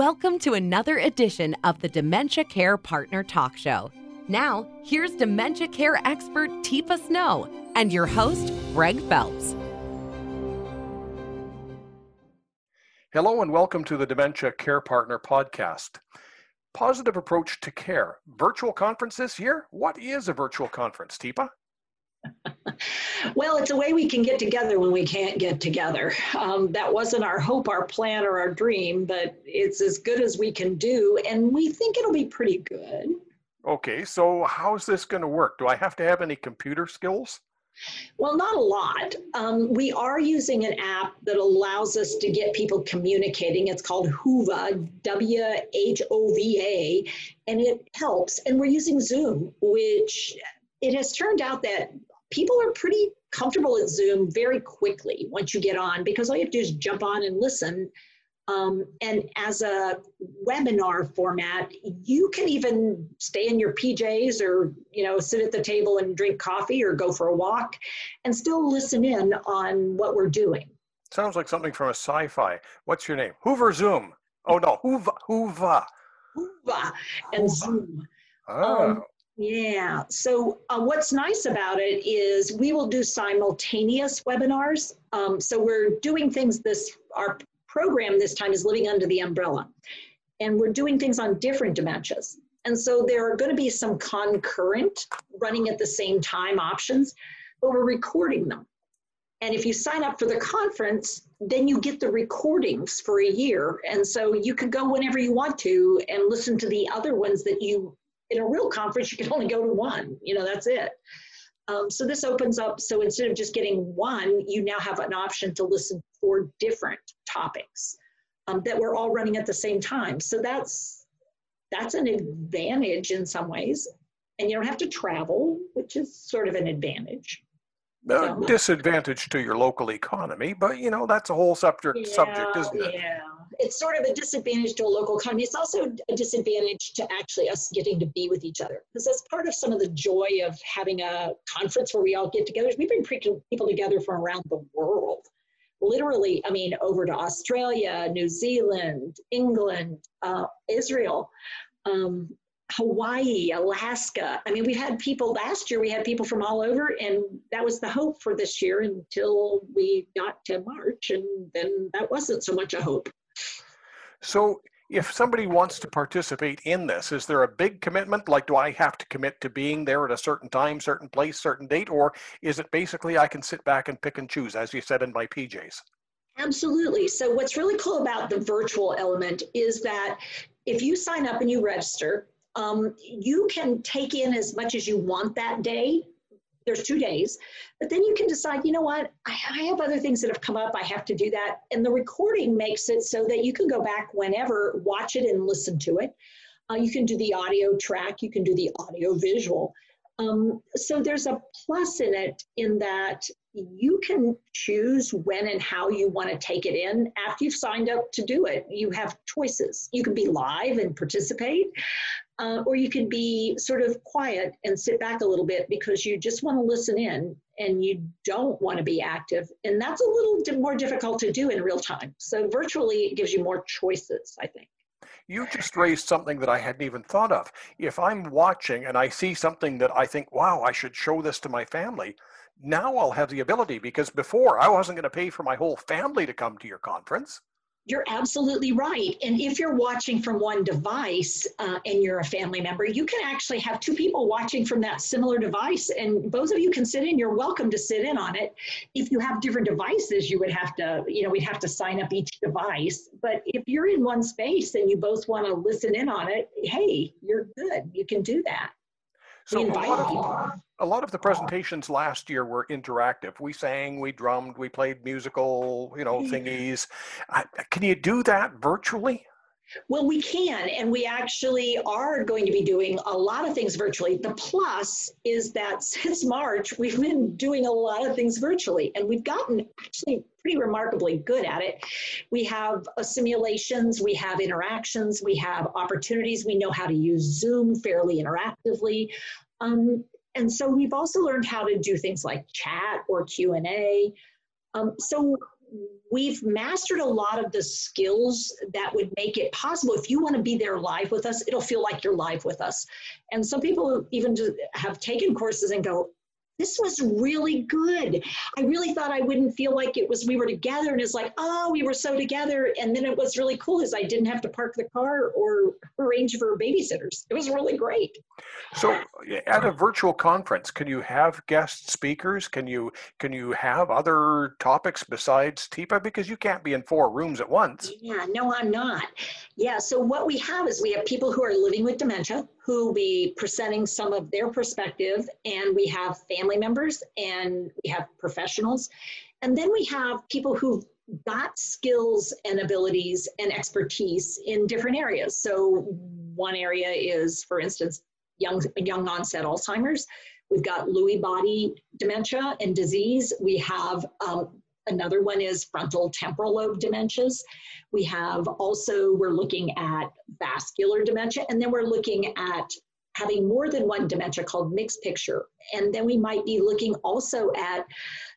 Welcome to another edition of the Dementia Care Partner Talk Show. Now, here's dementia care expert Teepa Snow and your host, Greg Phelps. Hello, and welcome to the Dementia Care Partner podcast. Positive approach to care. Virtual conference this year? What is a virtual conference, Teepa? well, it's a way we can get together when we can't get together. Um, that wasn't our hope, our plan, or our dream, but it's as good as we can do, and we think it'll be pretty good. Okay, so how's this going to work? Do I have to have any computer skills? Well, not a lot. Um, we are using an app that allows us to get people communicating. It's called Whova, W H O V A, and it helps. And we're using Zoom, which it has turned out that people are pretty comfortable at Zoom very quickly once you get on because all you have to do is jump on and listen. Um, and as a webinar format, you can even stay in your PJs or you know sit at the table and drink coffee or go for a walk, and still listen in on what we're doing. Sounds like something from a sci-fi. What's your name? Hoover Zoom. Oh no, Hoover. Hoover. Hoover and. Zoom. Oh. Um, yeah. So uh, what's nice about it is we will do simultaneous webinars. Um, so we're doing things this, our program this time is living under the umbrella. And we're doing things on different dementias. And so there are going to be some concurrent running at the same time options, but we're recording them. And if you sign up for the conference, then you get the recordings for a year. And so you can go whenever you want to and listen to the other ones that you in a real conference, you can only go to one, you know, that's it. Um, so this opens up, so instead of just getting one, you now have an option to listen for different topics um, that we're all running at the same time. So that's, that's an advantage in some ways. And you don't have to travel, which is sort of an advantage. Uh, disadvantage to your local economy, but you know that's a whole subject yeah, subject, isn't it? Yeah, it's sort of a disadvantage to a local economy. It's also a disadvantage to actually us getting to be with each other because that's part of some of the joy of having a conference where we all get together. We bring people together from around the world, literally. I mean, over to Australia, New Zealand, England, uh, Israel. Um, Hawaii, Alaska. I mean, we've had people last year, we had people from all over, and that was the hope for this year until we got to March, and then that wasn't so much a hope. So, if somebody wants to participate in this, is there a big commitment? Like, do I have to commit to being there at a certain time, certain place, certain date? Or is it basically I can sit back and pick and choose, as you said in my PJs? Absolutely. So, what's really cool about the virtual element is that if you sign up and you register, um, you can take in as much as you want that day. There's two days, but then you can decide, you know what, I, I have other things that have come up. I have to do that. And the recording makes it so that you can go back whenever, watch it, and listen to it. Uh, you can do the audio track, you can do the audio visual. Um, so there's a plus in it in that you can choose when and how you want to take it in after you've signed up to do it. You have choices. You can be live and participate, uh, or you can be sort of quiet and sit back a little bit because you just want to listen in and you don't want to be active. And that's a little more difficult to do in real time. So virtually it gives you more choices, I think. You just raised something that I hadn't even thought of. If I'm watching and I see something that I think, wow, I should show this to my family, now I'll have the ability because before I wasn't going to pay for my whole family to come to your conference. You're absolutely right. And if you're watching from one device uh, and you're a family member, you can actually have two people watching from that similar device, and both of you can sit in. You're welcome to sit in on it. If you have different devices, you would have to, you know, we'd have to sign up each device. But if you're in one space and you both want to listen in on it, hey, you're good. You can do that. So a lot, of, a lot of the presentations last year were interactive. We sang, we drummed, we played musical, you know, thingies. Can you do that virtually? Well, we can, and we actually are going to be doing a lot of things virtually. The plus is that since March, we've been doing a lot of things virtually, and we've gotten actually pretty remarkably good at it. We have uh, simulations, we have interactions, we have opportunities. We know how to use Zoom fairly interactively. Um, and so we've also learned how to do things like chat or Q&A. Um, so we've mastered a lot of the skills that would make it possible. If you want to be there live with us, it'll feel like you're live with us. And some people even have taken courses and go, this was really good. I really thought I wouldn't feel like it was we were together, and it's like, oh, we were so together. And then it was really cool is I didn't have to park the car or arrange for babysitters. It was really great. So, at a virtual conference, can you have guest speakers? Can you can you have other topics besides Teepa because you can't be in four rooms at once? Yeah, no, I'm not. Yeah, so what we have is we have people who are living with dementia who will be presenting some of their perspective, and we have family members and we have professionals, and then we have people who've got skills and abilities and expertise in different areas. So one area is, for instance, young, young onset Alzheimer's. We've got Lewy body dementia and disease. We have um, another one is frontal temporal lobe dementias. We have also, we're looking at vascular dementia, and then we're looking at having more than one dementia called mixed picture. And then we might be looking also at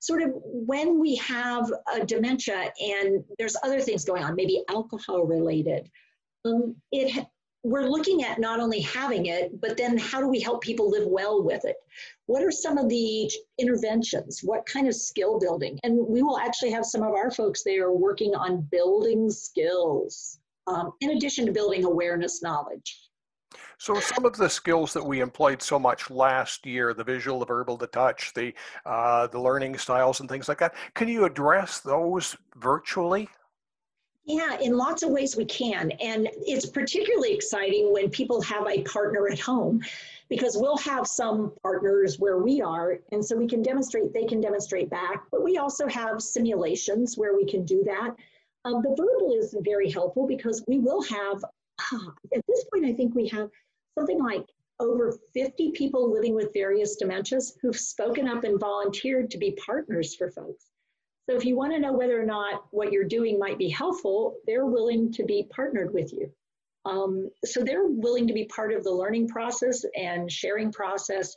sort of when we have a dementia and there's other things going on, maybe alcohol related. Um, it we're looking at not only having it, but then how do we help people live well with it? What are some of the interventions? What kind of skill building? And we will actually have some of our folks there working on building skills, um, in addition to building awareness knowledge. So some of the skills that we employed so much last year, the visual, the verbal, the touch, the uh, the learning styles and things like that, can you address those virtually? Yeah, in lots of ways we can. And it's particularly exciting when people have a partner at home because we'll have some partners where we are. And so we can demonstrate, they can demonstrate back. But we also have simulations where we can do that. Um, the verbal is very helpful because we will have, uh, at this point, I think we have something like over 50 people living with various dementias who've spoken up and volunteered to be partners for folks. So if you want to know whether or not what you're doing might be helpful, they're willing to be partnered with you. Um, so they're willing to be part of the learning process and sharing process.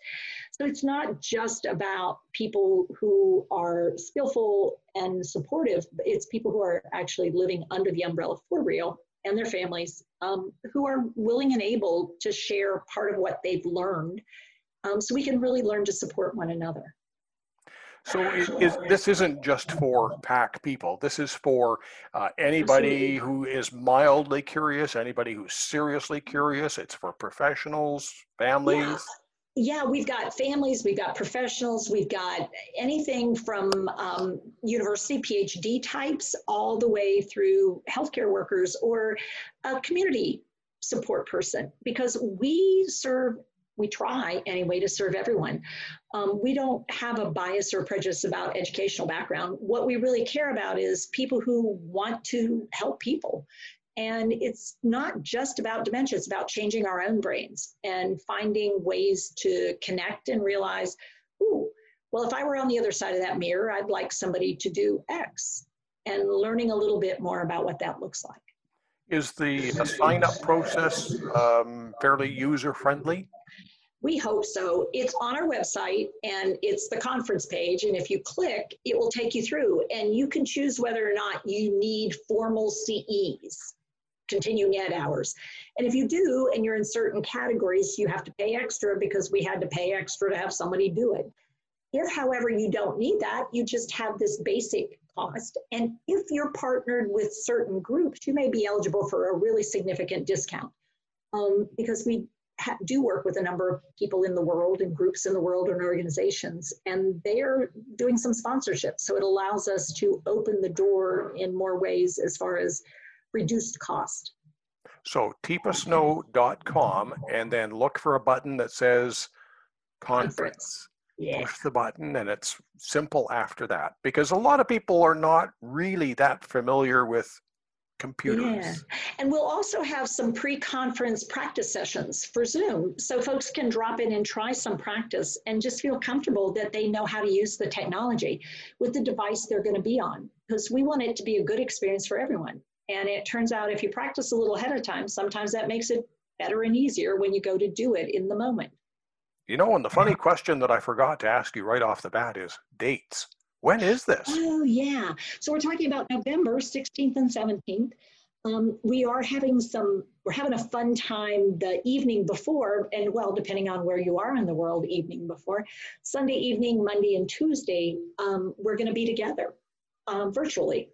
So it's not just about people who are skillful and supportive, it's people who are actually living under the umbrella for real and their families um, who are willing and able to share part of what they've learned um, so we can really learn to support one another. So is, this isn't just for PAC people. This is for uh, anybody who is mildly curious, anybody who's seriously curious. It's for professionals, families. Yeah. yeah we've got families, we've got professionals, we've got anything from um, university PhD types all the way through healthcare workers or a community support person because we serve we try anyway to serve everyone. Um, we don't have a bias or prejudice about educational background. What we really care about is people who want to help people. And it's not just about dementia, it's about changing our own brains and finding ways to connect and realize, ooh, well, if I were on the other side of that mirror, I'd like somebody to do X and learning a little bit more about what that looks like. Is the sign up process um, fairly user friendly? We hope so. It's on our website and it's the conference page. And if you click, it will take you through and you can choose whether or not you need formal CEs, continuing ed hours. And if you do, and you're in certain categories, you have to pay extra because we had to pay extra to have somebody do it. If, however, you don't need that, you just have this basic cost. And if you're partnered with certain groups, you may be eligible for a really significant discount. Um, because we ha- do work with a number of people in the world and groups in the world and organizations, and they are doing some sponsorship. So it allows us to open the door in more ways as far as reduced cost. So teepasnow.com and then look for a button that says conference. conference. Yeah. Push the button and it's simple after that because a lot of people are not really that familiar with computers. Yeah. And we'll also have some pre-conference practice sessions for Zoom so folks can drop in and try some practice and just feel comfortable that they know how to use the technology with the device they're going to be on because we want it to be a good experience for everyone. And it turns out if you practice a little ahead of time, sometimes that makes it better and easier when you go to do it in the moment. You know, and the funny question that I forgot to ask you right off the bat is dates. When is this? Oh, yeah. So we're talking about November 16th and 17th. Um, we are having some, we're having a fun time the evening before, and well, depending on where you are in the world, evening before. Sunday evening, Monday, and Tuesday, um, we're going to be together um, virtually.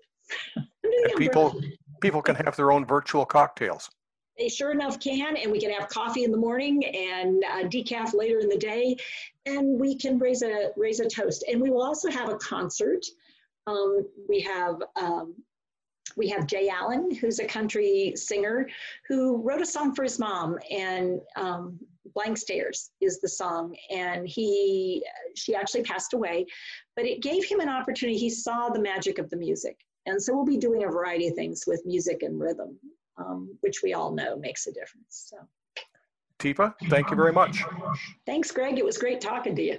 people, people can have their own virtual cocktails. They sure enough can, and we can have coffee in the morning and uh, decaf later in the day, and we can raise a raise a toast. And we will also have a concert. Um, we have um, we have Jay Allen, who's a country singer, who wrote a song for his mom, and um, "Blank Stares" is the song. And he, she actually passed away, but it gave him an opportunity. He saw the magic of the music, and so we'll be doing a variety of things with music and rhythm, um, which we all know makes a difference. So. Teepa, thank you very much. Thanks, Greg. It was great talking to you.